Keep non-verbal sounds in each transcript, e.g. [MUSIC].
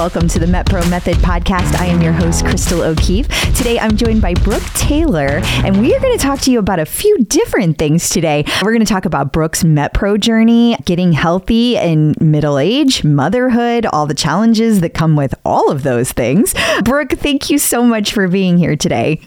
welcome to the MetPro Method podcast. I am your host, Crystal O'Keefe. Today I'm joined by Brooke Taylor, and we are going to talk to you about a few different things today. We're going to talk about Brooke's MetPro journey, getting healthy in middle age, motherhood, all the challenges that come with all of those things. Brooke, thank you so much for being here today.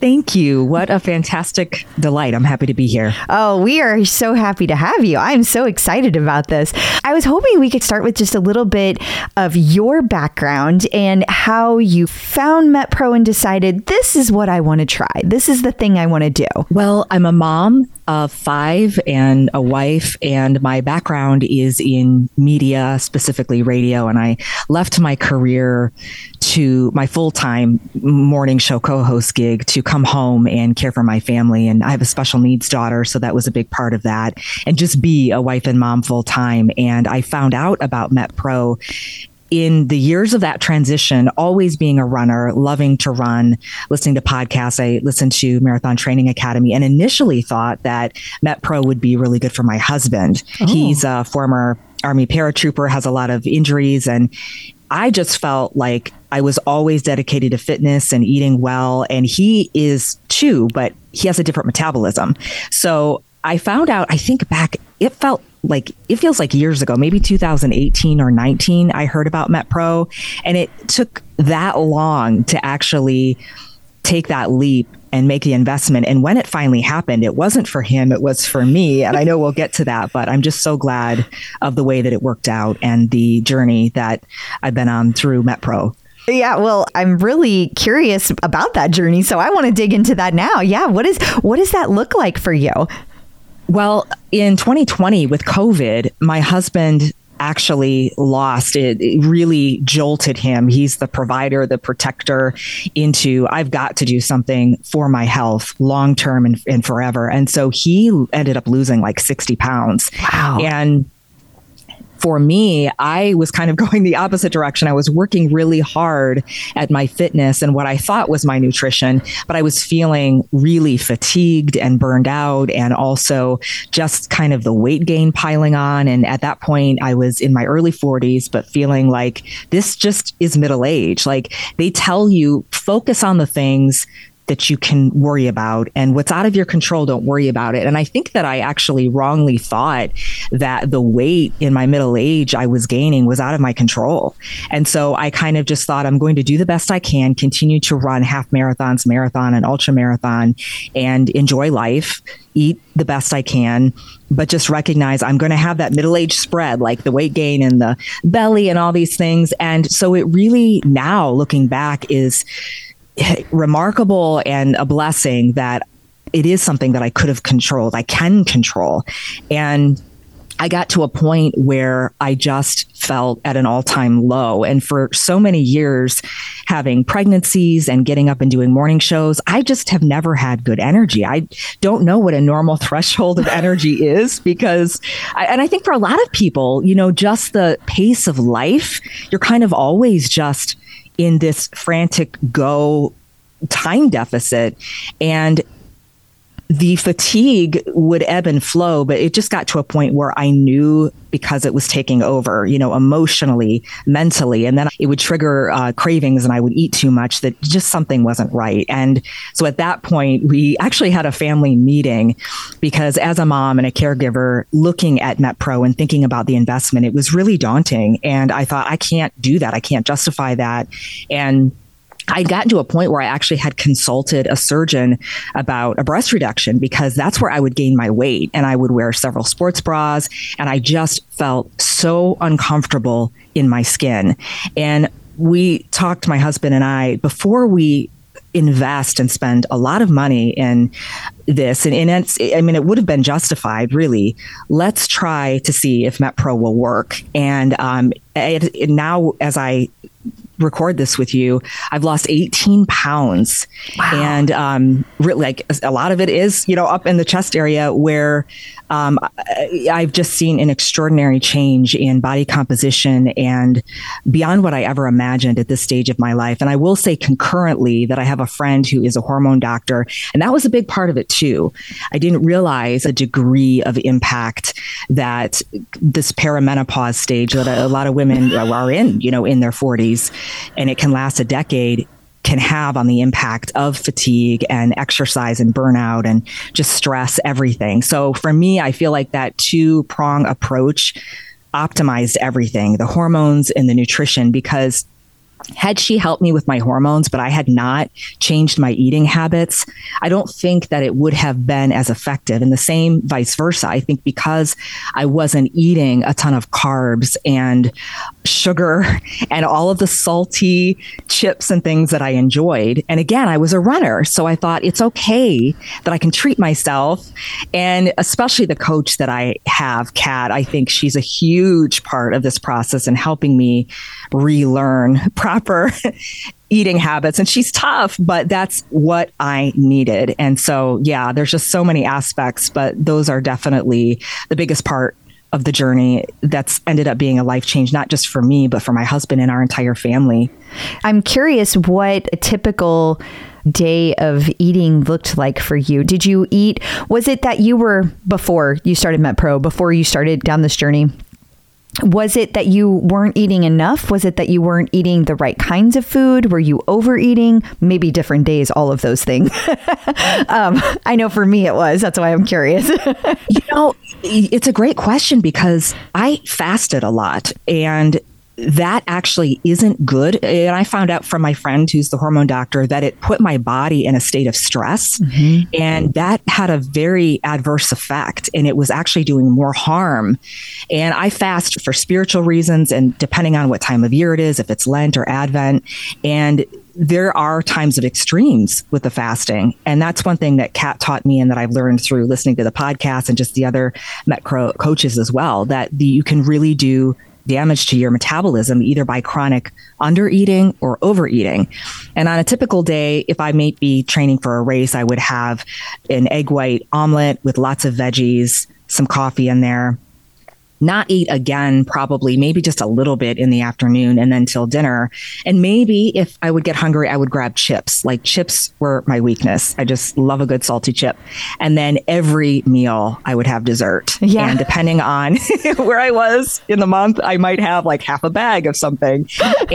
Thank you. What a fantastic delight. I'm happy to be here. Oh, we are so happy to have you. I'm so excited about this. I was hoping we could start with just a little bit of your background and how you found MetPro and decided this is what I want to try. This is the thing I want to do. Well, I'm a mom of five and a wife, and my background is in media, specifically radio. And I left my career to my full time morning show co host gig to come home and care for my family. And I have a special needs daughter, so that was a big part of that. And just be a wife and mom full time. And I found out about MetPro in the years of that transition, always being a runner, loving to run, listening to podcasts, I listened to Marathon Training Academy and initially thought that MetPro would be really good for my husband. Oh. He's a former Army paratrooper, has a lot of injuries, and I just felt like I was always dedicated to fitness and eating well. And he is too, but he has a different metabolism. So I found out, I think back, it felt like it feels like years ago, maybe 2018 or 19, I heard about MetPro. And it took that long to actually take that leap and make the investment. And when it finally happened, it wasn't for him, it was for me. And I know we'll get to that, but I'm just so glad of the way that it worked out and the journey that I've been on through MetPro. Yeah, well, I'm really curious about that journey, so I want to dig into that now. Yeah, what is what does that look like for you? Well, in 2020 with COVID, my husband actually lost it, it, really jolted him. He's the provider the protector into i've got to do something for my health long term and, and forever. And so he ended up losing like 60 pounds. Wow. And for me, I was kind of [LAUGHS] going the opposite direction. I was working really hard at my fitness and what I thought was my nutrition, but I was feeling really fatigued and burned out and also just kind of the weight gain piling on. And at that point, I was in my early 40s, but feeling like this just is middle age. Like they tell you focus on the things that you can worry about and what's out of your control don't worry about it and i think that i actually wrongly thought that the weight in my middle age i was gaining was out of my control and so i kind of just thought i'm going to do the best i can continue to run half marathons marathon and ultra marathon and enjoy life eat the best i can but just recognize I'm going to have that middle age spread, like the weight gain and the belly and all these things. And so it really now looking back is remarkable and a blessing that it is something that I could have controlled. I can control. And I got to a point where I just felt at an all time low. And for so many years, having pregnancies and getting up and doing morning shows, I just have never had good energy. I don't know what a normal [LAUGHS] threshold of energy is because, I, and I think for a lot of people, you know, just the pace of life, you're kind of always just in this frantic go time deficit. And the fatigue would ebb and flow, but it just got to a point where I knew because it was taking over, you know, emotionally, mentally, and then it would trigger uh, cravings and I would eat too much that just something wasn't right. And so at that point, we actually had a family meeting because as a mom and a caregiver looking at MetPro and thinking about the investment, it was really daunting. And I thought, I can't do that. I can't justify that. And I'd gotten to a point where I actually had consulted a surgeon about a breast reduction because that's where I would gain my weight and I would wear several sports bras and I just felt so uncomfortable in my skin. And we talked, my husband and I, before we invest and spend a lot of money in this and, and it's i mean it would have been justified really let's try to see if metpro will work and um, it, it now as i record this with you, I've lost 18 pounds. Wow. And um, really, like a lot of it is, you know, up in the chest area where um, I've just seen an extraordinary change in body composition and beyond what I ever imagined at this stage of my life. And I will say concurrently that I have a friend who is a hormone doctor, and that was a big part of it too. I didn't realize a degree of impact that this perimenopause stage that a, lot of women are in, you know, in their 40s, and it can last a decade can have on the impact of fatigue and exercise and burnout and just stress, everything. So for me, I feel like that two prong approach optimized everything the hormones and the nutrition because had she helped me with my hormones, but I had not changed my eating habits, I don't think that it would have been as effective. And the same vice versa. I think because I wasn't eating a ton of carbs and sugar [LAUGHS] and all of the salty chips and things that I enjoyed. And again, I was a runner. So I thought it's okay that I can treat myself. And especially the coach that I have, Kat, I think she's a huge part of this process and helping me relearn proper [LAUGHS] eating habits and she's tough but that's what i needed and so yeah there's just so many aspects but those are definitely the biggest part of the journey that's ended up being a life change not just for me but for my husband and our entire family i'm curious what a typical day of eating looked like for you. Did you eat? Was it that you were before you started MetPro, before you started down this journey? Was it that you weren't eating enough? Was it that you weren't eating the right kinds of food? Were you overeating? Maybe different days, all of those things. [LAUGHS] um, I know for me it was. That's why I'm curious. [LAUGHS] you know, it's a great question because I fasted a lot and that actually isn't good. And I found out from my friend who's the hormone doctor that it put my body in a state of stress. Mm-hmm. And that had a very adverse effect. And it was actually doing more harm. And I fast for spiritual reasons and depending on what time of year it is, if it's Lent or Advent. And there are times of extremes with the fasting. And that's one thing that Kat taught me and that I've learned through listening to the podcast and just the other Metpro coaches as well, that the, you can really do damage to your metabolism either by chronic undereating or overeating. And on a typical day, if I may be training for a race, I would have an egg white omelet with lots of veggies, some coffee in there, not eat again, probably maybe just a little bit in the afternoon and then till dinner. And maybe if I would get hungry, I would grab chips. Like chips were my weakness. I just love a good salty chip. And then every meal I would have dessert. Yeah. And depending on [LAUGHS] where I was in the month, I might have like half a bag of something.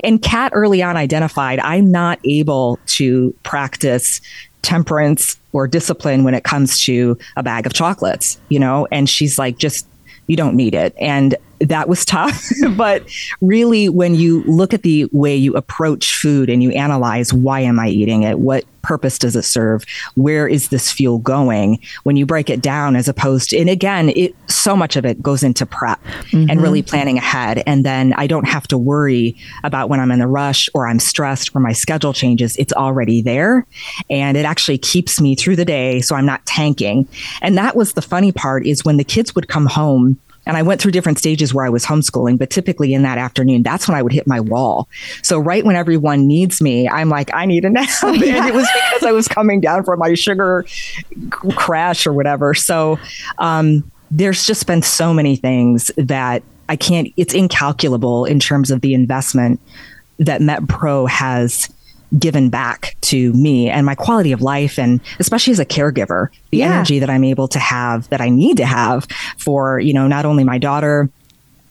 and Kat early on identified I'm not able to practice temperance or discipline when it comes to a bag of chocolates, you know? And she's like, just you don't need it. And that was tough. [LAUGHS] but really, when you look at the way you approach food and you analyze why am I eating it? What purpose does it serve? Where is this fuel going? When you break it down, as opposed to, and again, it so much of it goes into prep mm-hmm. and really planning ahead. And then I don't have to worry about when I'm in the rush or I'm stressed or my schedule changes. It's already there. And it actually keeps me through the day. So I'm not tanking. And that was the funny part is when the kids would come home and I went through different stages where I was homeschooling, but typically in that afternoon, that's when I would hit my wall. So right when everyone needs me, I'm like, I need a nap. [LAUGHS] and it was because I was coming down from my sugar crash or whatever. So um, there's just been so many things that I can't, it's incalculable in terms of the investment that MetPro has given back to me and my quality of life and especially as a caregiver the yeah. energy that i'm able to have that i need to have for you know not only my daughter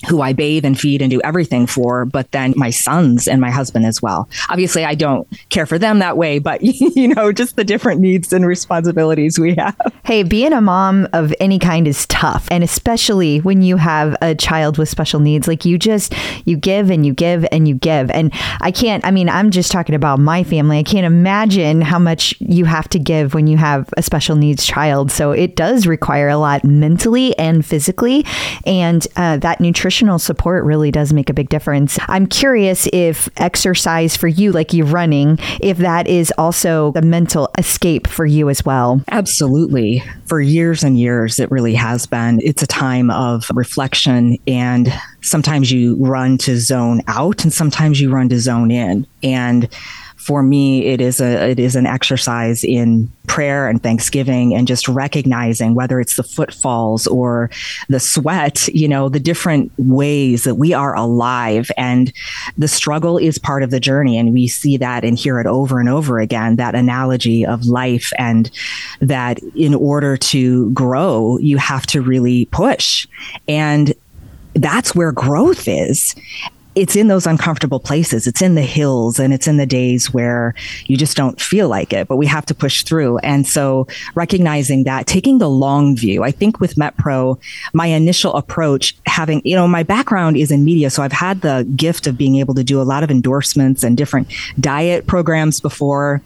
who I bathe and feed and do everything for, but then my sons and my husband as well. Obviously, I don't care for them that way, but [LAUGHS] you know, just the different needs and responsibilities we have. Hey, being a mom of any kind is tough, and especially when you have a child with special needs. Like you just you give and you give and you give, and I can't. I mean, I'm just talking about my family. I can't imagine how much you have to give when you have a special needs child. So it does require a lot mentally and physically, and uh, that nutrition nutritional support really does make a big difference. I'm curious if exercise for you, like you running, if that is also a mental escape for you as well. Absolutely. For years and years, it really has been. It's a time of reflection and sometimes you run to zone out and sometimes you run to zone in. And for me, it is a it is an exercise in prayer and thanksgiving and just recognizing whether it's the footfalls or the sweat, you know, the different ways that we are alive and the struggle is part of the journey. And we see that and hear it over and over again, that analogy of life and that in order to grow, you have to really push. And that's where growth is it's in those uncomfortable places. It's in the hills and it's in the days where you just don't feel like it, but we have to push through. And so recognizing that, taking the long view, I think with MetPro, my initial approach, having, you know, my background is in media. So I've had the gift of being able to do a lot of endorsements and different diet programs before.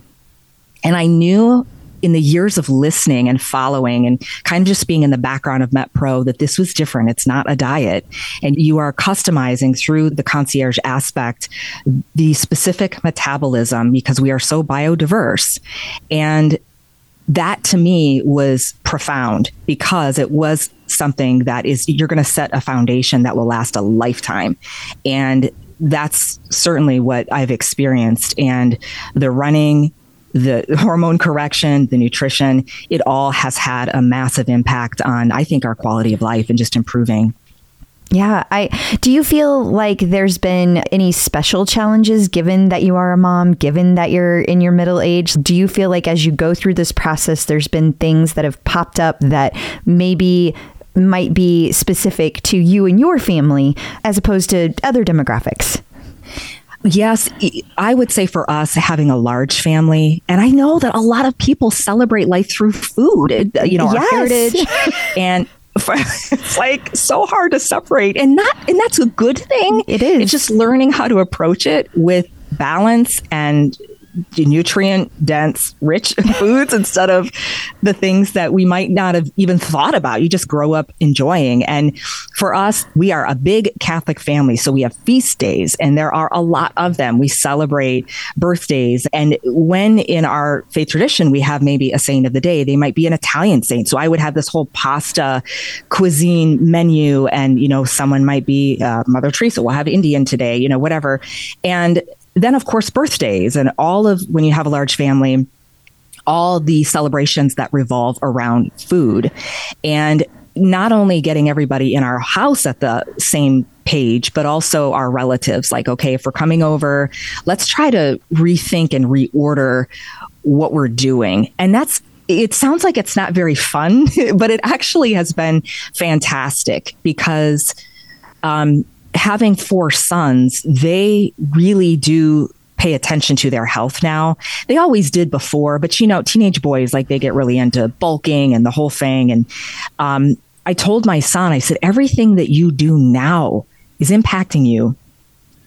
And I knew in the years of listening and following and kind of just being in the background of MetPro that this was different. It's not a diet. And you are customizing through the concierge aspect the specific metabolism because we are so biodiverse. And that to me was profound because it was something that is you're going to set a foundation that will last a lifetime and that's certainly what I've experienced and the running the hormone correction, the nutrition, it all has had a massive impact on, I think, our quality of life and just improving. Yeah, I do you feel like there's been any special challenges given that you are a mom, given that you're in your middle age? Do you feel like as you go through this process there's been things that have popped up that maybe might be specific to you and your family as opposed to other demographics? Yes, I would say for us having a large family, and I know that a lot of people celebrate life through food, uh, you know, yes. our heritage, [LAUGHS] and it's like so hard to separate, and not, and that's a good thing. It is. It's just learning how to approach it with balance and nutrient dense, rich [LAUGHS] foods instead of the things that we might not have even thought about. You just grow up enjoying. And for us, we are a big Catholic family. So we have feast days, and there are a lot of them. We celebrate birthdays. And when in our faith tradition, we have maybe a saint of the day, they might be an Italian saint. So I would have this whole pasta cuisine menu, and, you know, someone might be uh, Mother Teresa, we'll have Indian today, you know, whatever. And then, of course, birthdays and all of when you have a large family, all the celebrations that revolve around food. And not only getting everybody in our house at the same page, but also our relatives. Like, okay, if we're coming over, let's try to rethink and reorder what we're doing. And that's it sounds like it's not very fun, [LAUGHS] but it actually has been fantastic because um, having four sons, they really do pay attention to their health now. They always did before, but you know, teenage boys like they get really into bulking and the whole thing. And um, I told my son, I said, everything that you do now is impacting you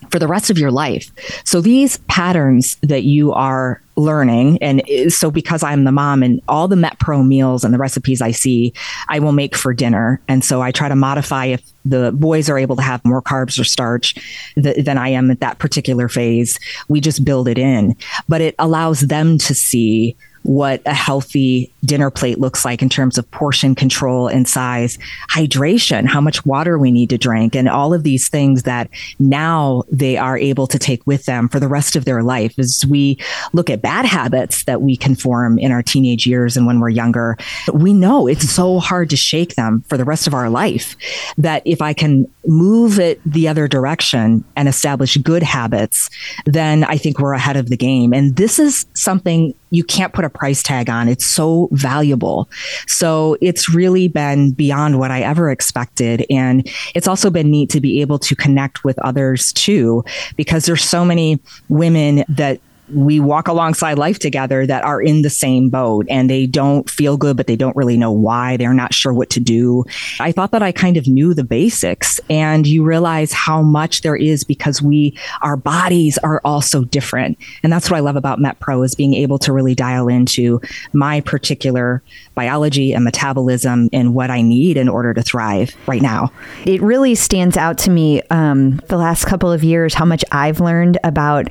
for the rest of your life. So these patterns that you are learning, and so because I'm the mom and all the MetPro meals and the recipes I see, I will make for dinner. And so I try to modify if the boys are able to have more carbs or starch th- than I am at that particular phase. We just build it in, but it allows them to see what a healthy dinner plate looks like in terms of portion control and size, hydration, how much water we need to drink, and all of these things that now they are able to take with them for the rest of their life. As we look at bad habits that we can form in our teenage years and when we're younger, we know it's so hard to shake them for the rest of our life that if I can move it the other direction and establish good habits, then I think we're ahead of the game. And this is something you can't put a price tag on. It's so valuable. So it's really been beyond what I ever expected. And it's also been neat to be able to connect with others too, because there's so many women that we walk alongside life together that are in the same boat and they don't feel good, but they don't really know why. They're not sure what to do. I thought that I kind of knew the basics and you realize how much there is because we, our bodies are all so different. And that's what I love about MetPro is being able to really dial into my particular biology and metabolism and what I need in order to thrive right now. It really stands out to me um, the last couple of years how much I've learned about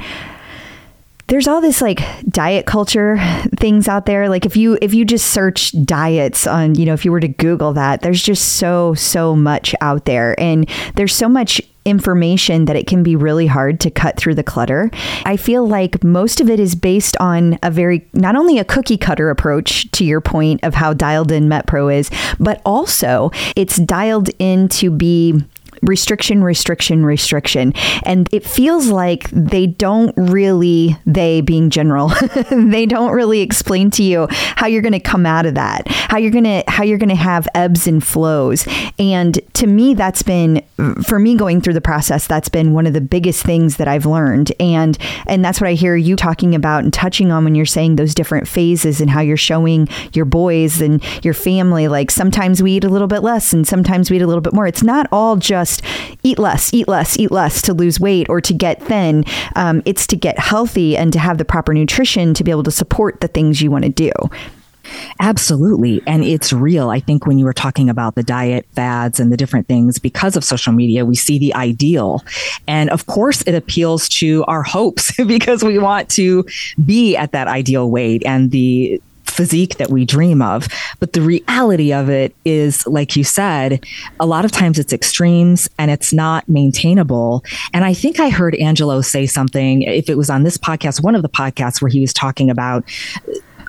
there's all this like diet culture things out there like if you if you just search diets on you know if you were to google that there's just so so much out there and there's so much information that it can be really hard to cut through the clutter. I feel like most of it is based on a very, not only a cookie cutter approach to your point of how dialed in MetPro is, but also it's dialed in to be restriction, restriction, restriction. And it feels like they don't really, they being general, [LAUGHS] they don't really explain to you how you're going to come out of that, how you're going to, how you're going to have ebbs and flows. And to me, that's been, for me going through the process, that's been one of the biggest things that I've learned. And, and that's what I hear you talking about and touching on when you're saying those different phases and how you're showing your boys and your family, like sometimes we eat a little bit less and sometimes we eat a little bit more. It's not all just just eat less, eat less, eat less to lose weight or to get thin. Um, it's to get healthy and to have the proper nutrition to be able to support the things you want to do. Absolutely. And it's real. I think when you were talking about the diet fads and the different things, because of social media, we see the ideal. And of course, it appeals to our hopes [LAUGHS] because we want to be at that ideal weight and the physique that we dream of. But the reality of it is, like you said, a lot of times it's extremes and it's not maintainable. And I think I heard Angelo say something, if it was on this podcast, one of the podcasts where he was talking about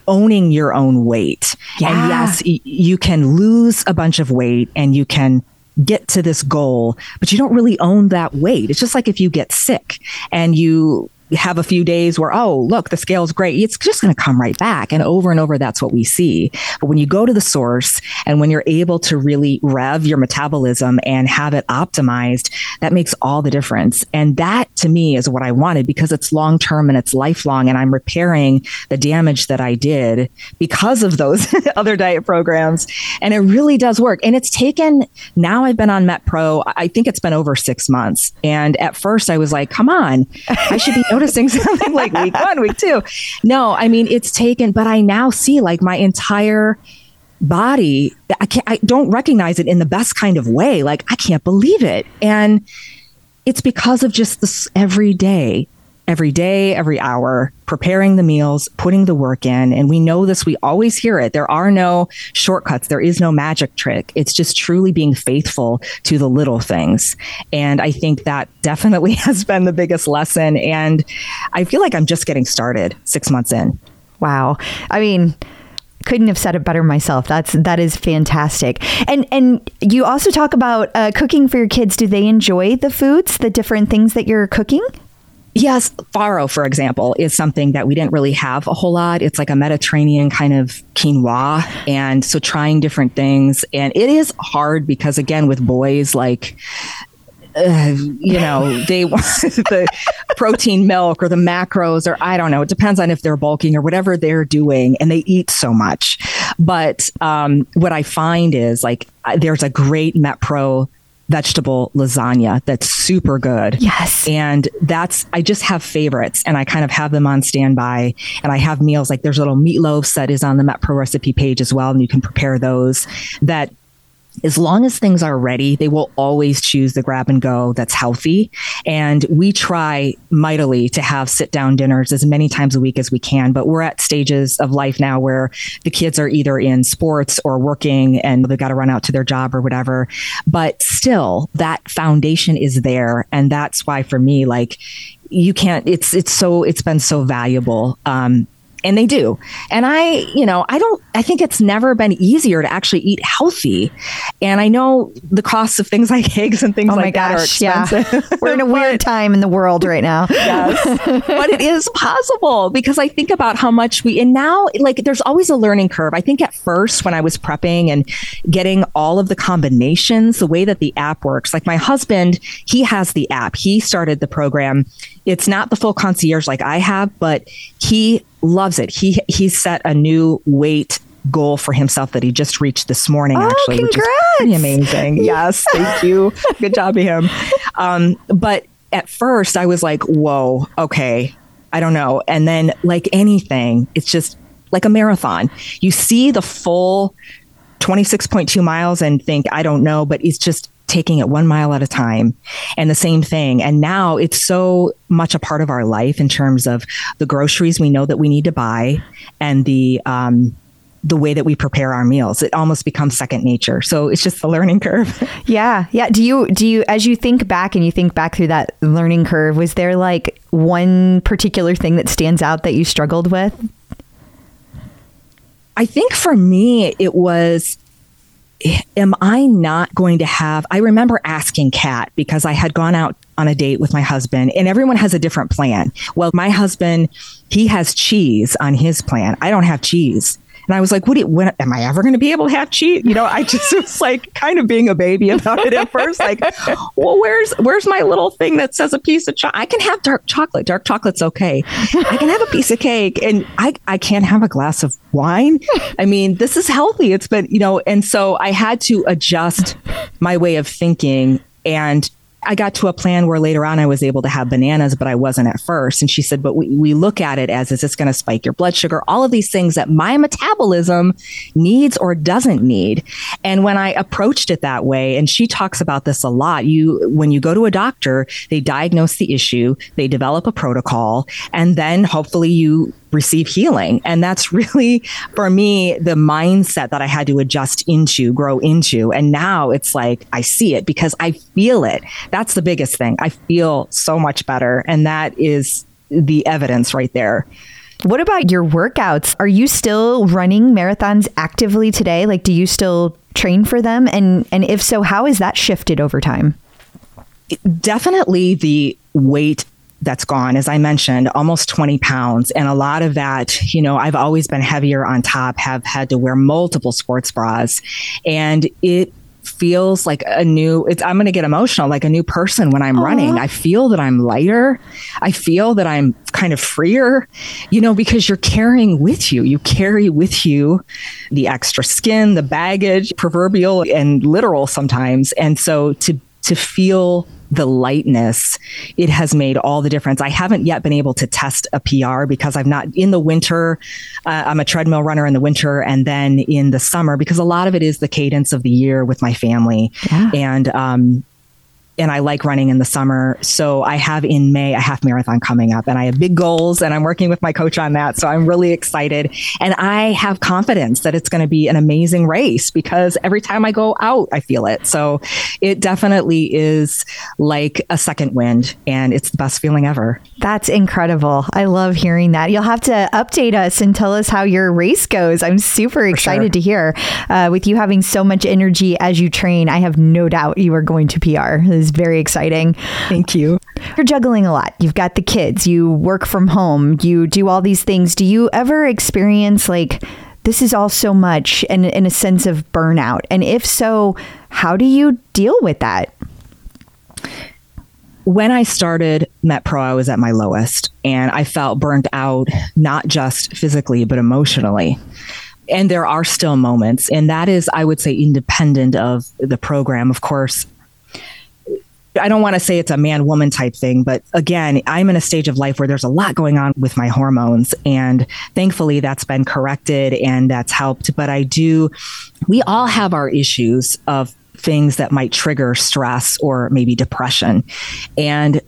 owning your own weight. Yeah. And yes, y- you can lose a bunch of weight and you can get to this goal, but you don't really own that weight. It's just like if you get sick and you have a few days where, oh, look, the scale's great. It's just going to come right back. And over and over, that's what we see. But when you go to the source and when you're able to really rev your metabolism and have it optimized, that makes all the difference. And that to me is what I wanted because it's long term and it's lifelong. And I'm repairing the damage that I did because of those [LAUGHS] other diet programs. And it really does work. And it's taken, now I've been on MetPro, I think it's been over six months. And at first I was like, come on, I should be [LAUGHS] noticing [LAUGHS] something like week [LAUGHS] one, week two. No, I mean, it's taken, but I now see like my entire body. I can't, I don't recognize it in the best kind of way. Like, I can't believe it. And it's because of just this every day every day, every hour, preparing the meals, putting the work in. And we know this, we always hear it. There are no shortcuts, there is no magic trick. It's just truly being faithful to the little things. And I think that definitely [LAUGHS] has been the biggest lesson. And I feel like I'm just getting started six months in. Wow. I mean, couldn't have said it better myself. That's that is fantastic. And and you also talk about uh, cooking for your kids. Do they enjoy the foods, the different things that you're cooking? Yes, farro, for example, is something that we didn't really have a whole lot. It's like a Mediterranean kind of quinoa. And so trying different things. And it is hard because, again, with boys, like, uh, you know, [LAUGHS] they want [LAUGHS] the protein milk or the macros, or I don't know. It depends on if they're bulking or whatever they're doing, and they eat so much. But um, what I find is like there's a great MetPro vegetable lasagna that's super good. Yes. And that's, I just have favorites and I kind of have them on standby. And I have meals like there's little meatloafs that is on the MetPro recipe page as well. And you can prepare those that as long as things are ready, they will always choose the grab and go that's healthy. And we try mightily to have sit down dinners as many times a week as we can. But we're at stages of life now where the kids are either in sports or working and they've got to run out to their job or whatever. But still, that foundation is there. And that's why for me, like, you can't it's it's so it's been so valuable um and they do. And I, you know, I don't, I think it's never been easier to actually eat healthy. And I know the costs of things [LAUGHS] like eggs and things oh like gosh, that are expensive. Yeah. [LAUGHS] We're in a [LAUGHS] weird time in the world right now. yes. but it is possible because I think about how much we, and now, like, there's always a learning curve. I think at first when I was prepping and getting all of the combinations, the way that the app works, like my husband, he has the app, he started the program. It's not the full concierge like I have, but he loves it. He he set a new weight goal for himself that he just reached this morning, oh, actually, congrats. which is pretty amazing. yes, thank [LAUGHS] you. Good job to him. Um, but at first, I was like, "Whoa, okay, I don't know." And then, like anything, it's just like a marathon. You see the full 26.2 miles and think, "I don't know," but it's just taking it one mile at a time and the same thing. And now it's so much a part of our life in terms of the groceries we know that we need to buy and the, um, the way that we prepare our meals. It almost becomes second nature. So it's just the learning curve. [LAUGHS] Yeah. Yeah. Do you, do you, as you think back and you think back through that learning curve, was there like one particular thing that stands out that you struggled with? I think for me, it was am I not going to have? I remember asking Kat because I had gone out on a date with my husband and everyone has a different plan. Well, my husband, he has cheese on his plan. I don't have cheese. And I was like, what, you, am I ever going to be able to have cheese? You know, I just [LAUGHS] was like kind of being a baby about it at first. Like, well, where's, where's my little thing that says a piece of chocolate? I can have dark chocolate. Dark chocolate's okay. I can have a piece of cake and I, I can't have a glass of wine. I mean, this is healthy. It's been, you know, and so I had to adjust my way of thinking and I got to a plan where later on I was able to have bananas, but I wasn't at first. And she said, but we, we look at it as is this going to spike your blood sugar? All of these things that my metabolism needs or doesn't need. And when I approached it that way, and she talks about this a lot, you when you go to a doctor, they diagnose the issue, they develop a protocol, and then hopefully you receive healing. And that's [LAUGHS] really, for me, the mindset that I had to adjust into, grow into. And now it's like I see it because I feel it. That's the biggest thing. I feel so much better. And that is the evidence right there. What about your workouts? Are you still running marathons actively today? Like, do you still train for them? And, and if so, how has that shifted over time? Definitely the weight that's gone, as I mentioned, almost 20 pounds. And a lot of that, you know, I've always been heavier on top, have had to wear multiple sports bras. And it feels like a new it's i'm going to get emotional like a new person when i'm Aww. running i feel that i'm lighter i feel that i'm kind of freer you know because you're carrying with you you carry with you the extra skin the baggage proverbial and literal sometimes and so to to feel the lightness, it has made all the difference. I haven't yet been able to test a PR because I've not in the winter. Uh, I'm a treadmill runner in the winter and then in the summer because a lot of it is the cadence of the year with my family. Yeah. And um, and I like running in the summer. So I have in May a half marathon coming up and I have big goals and I'm working with my coach on that. So I'm really excited. And I have confidence that it's going to be an amazing race because every time I go out, I feel it. So it definitely is like a second wind and it's the best feeling ever. That's incredible. I love hearing that. You'll have to update us and tell us how your race goes. I'm super excited sure. to hear. Uh, with you having so much energy as you train, I have no doubt you are going to PR is very exciting. Thank you. You're juggling a lot. You've got the kids, you work from home, you do all these things. Do you ever experience like, this is all so much and in a sense of burnout? And if so, how do you deal with that? When I started MetPro, I was at my lowest and I felt burnt out, not just physically, but emotionally and there are still moments and that is i would say independent of the program of course I don't want to say it's a man woman type thing, but again, I'm in a stage of life where there's a lot going on with my hormones. And thankfully, that's been corrected and that's helped. But I do, we all have our issues of things that might trigger stress or maybe depression. And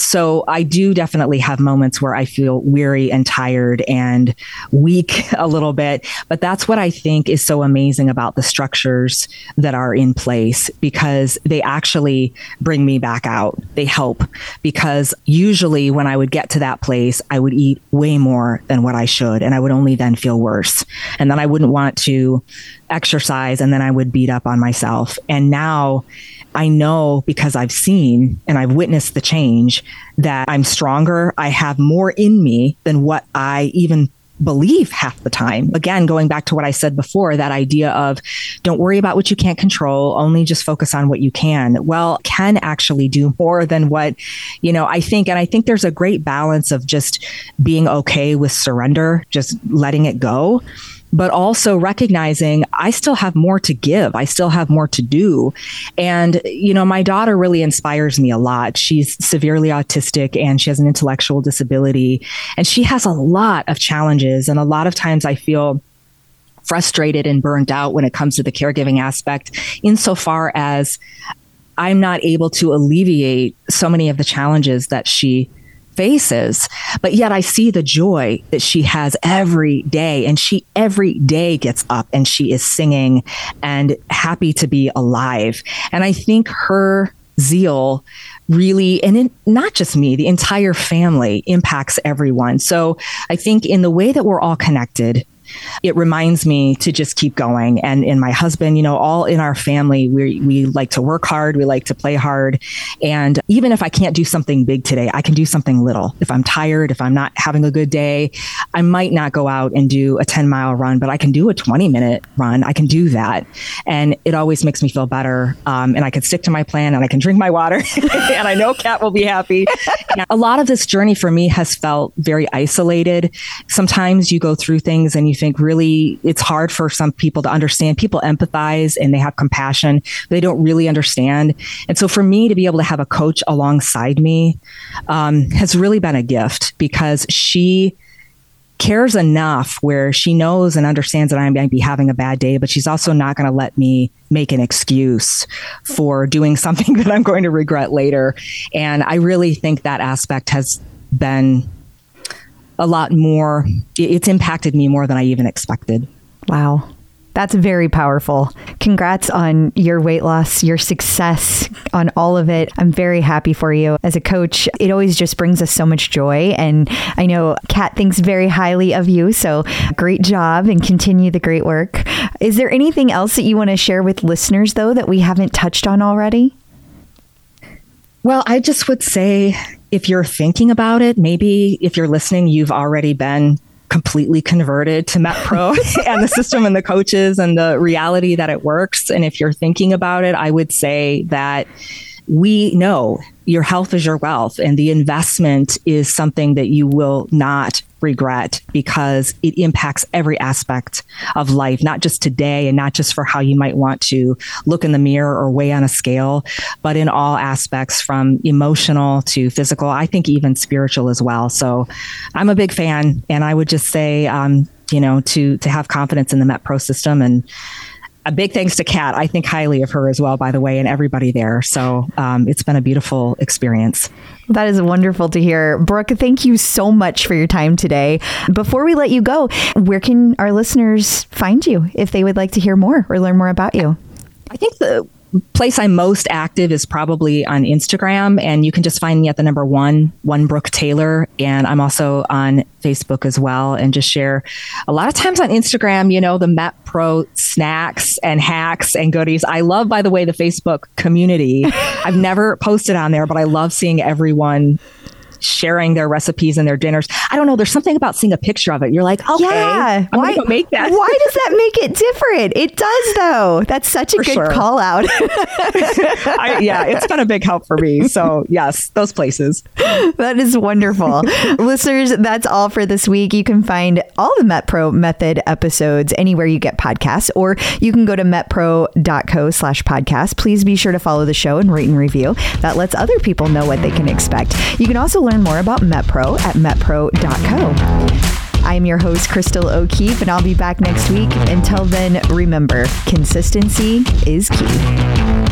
so I do definitely have moments where I feel weary and tired and weak [LAUGHS] a little bit. But that's what I think is so amazing about the structures that are in place because they actually bring me back out. They help because usually when I would get to that place, I would eat way more than what I should. And I would only then feel worse. And then I wouldn't want to exercise and then I would beat up on myself. And now, I know because I've seen and I've witnessed the change that I'm stronger. I have more in me than what I even believe half the time. Again, going back to what I said before, that idea of don't worry about what you can't control, only just focus on what you can. Well, can actually do more than what, you know, I think. And I think there's a great balance of just being okay with surrender, just letting it go but also recognizing I still have more to give. I still have more to do. And, you know, my daughter really inspires me a lot. She's severely autistic and she has an intellectual disability and she has a lot of challenges. And a lot of times I feel frustrated and burned out when it comes to the caregiving aspect, insofar as I'm not able to alleviate so many of the challenges that she faces, but yet I see the joy that she has every day. And she every day gets up and she is singing and happy to be alive. And I think her zeal really, and it, not just me, the entire family impacts everyone. So I think in the way that we're all connected, it reminds me to just keep going. And in my husband, you know, all in our family, we we like to work hard, we like to play hard, and even if I can't do something big today, I can do something little. If I'm tired, if I'm not having a good day, I might not go out and do a 10 mile run, but I can do a 20 minute run. I can do that, and it always makes me feel better. Um, and I can stick to my plan, and I can drink my water, [LAUGHS] and I know Kat will be happy. a lot of this journey for me has felt very isolated. Sometimes you go through things and you think really it's hard for some people to understand. People empathize and they have compassion. but They don't really understand. And so for me to be able to have a coach alongside me um, has really been a gift because she cares enough where she knows and understands that I might be having a bad day, but she's also not going to let me make an excuse for doing something [LAUGHS] that I'm going to regret later. And I really think that aspect has been a lot more. It's impacted me more than I even expected. Wow. That's very powerful. Congrats on your weight loss, your success on all of it. I'm very happy for you. As a coach, it always just brings us so much joy. And I know Kat thinks very highly of you. So great job and continue the great work. Is there anything else that you want to share with listeners, though, that we haven't touched on already? Well, I just would say if you're thinking about it, maybe if you're listening, you've already been completely converted to MetPro [LAUGHS] and the system and the coaches and the reality that it works. And if you're thinking about it, I would say that we know your health is your wealth and the investment is something that you will not regret because it impacts every aspect of life, not just today and not just for how you might want to look in the mirror or weigh on a scale, but in all aspects from emotional to physical, I think even spiritual as well. So I'm a big fan and I would just say, um, you know, to, to have confidence in the MetPro system and a big thanks to Kat. I think highly of her as well, by the way, and everybody there. So um, it's been a beautiful experience. That is wonderful to hear. Brooke, thank you so much for your time today. Before we let you go, where can our listeners find you if they would like to hear more or learn more about you? I think the place I'm most active is probably on Instagram, and you can just find me at the number one, one Brooke Taylor. And I'm also on Facebook as well, and just share a lot of times on Instagram, you know, the Met Pro snacks and hacks and goodies. I love, by the way, the Facebook community. [LAUGHS] I've never posted on there, but I love seeing everyone sharing their recipes and their dinners. I don't know. There's something about seeing a picture of it. You're like, okay, yeah. I'm why, gonna make that. why does that make it different? It does, though. That's such a for good sure. call out. [LAUGHS] [LAUGHS] I, yeah, it's been a big help for me. So yes, those places. That is wonderful, [LAUGHS] listeners. That's all for this week. You can find all the MetPro Method episodes anywhere you get podcasts, or you can go to metpro.co/slash podcast. Please be sure to follow the show and rate and review. That lets other people know what they can expect. You can also learn more about MetPro at metpro.co. I'm your host, Crystal O'Keefe, and I'll be back next week. Until then, remember consistency is key.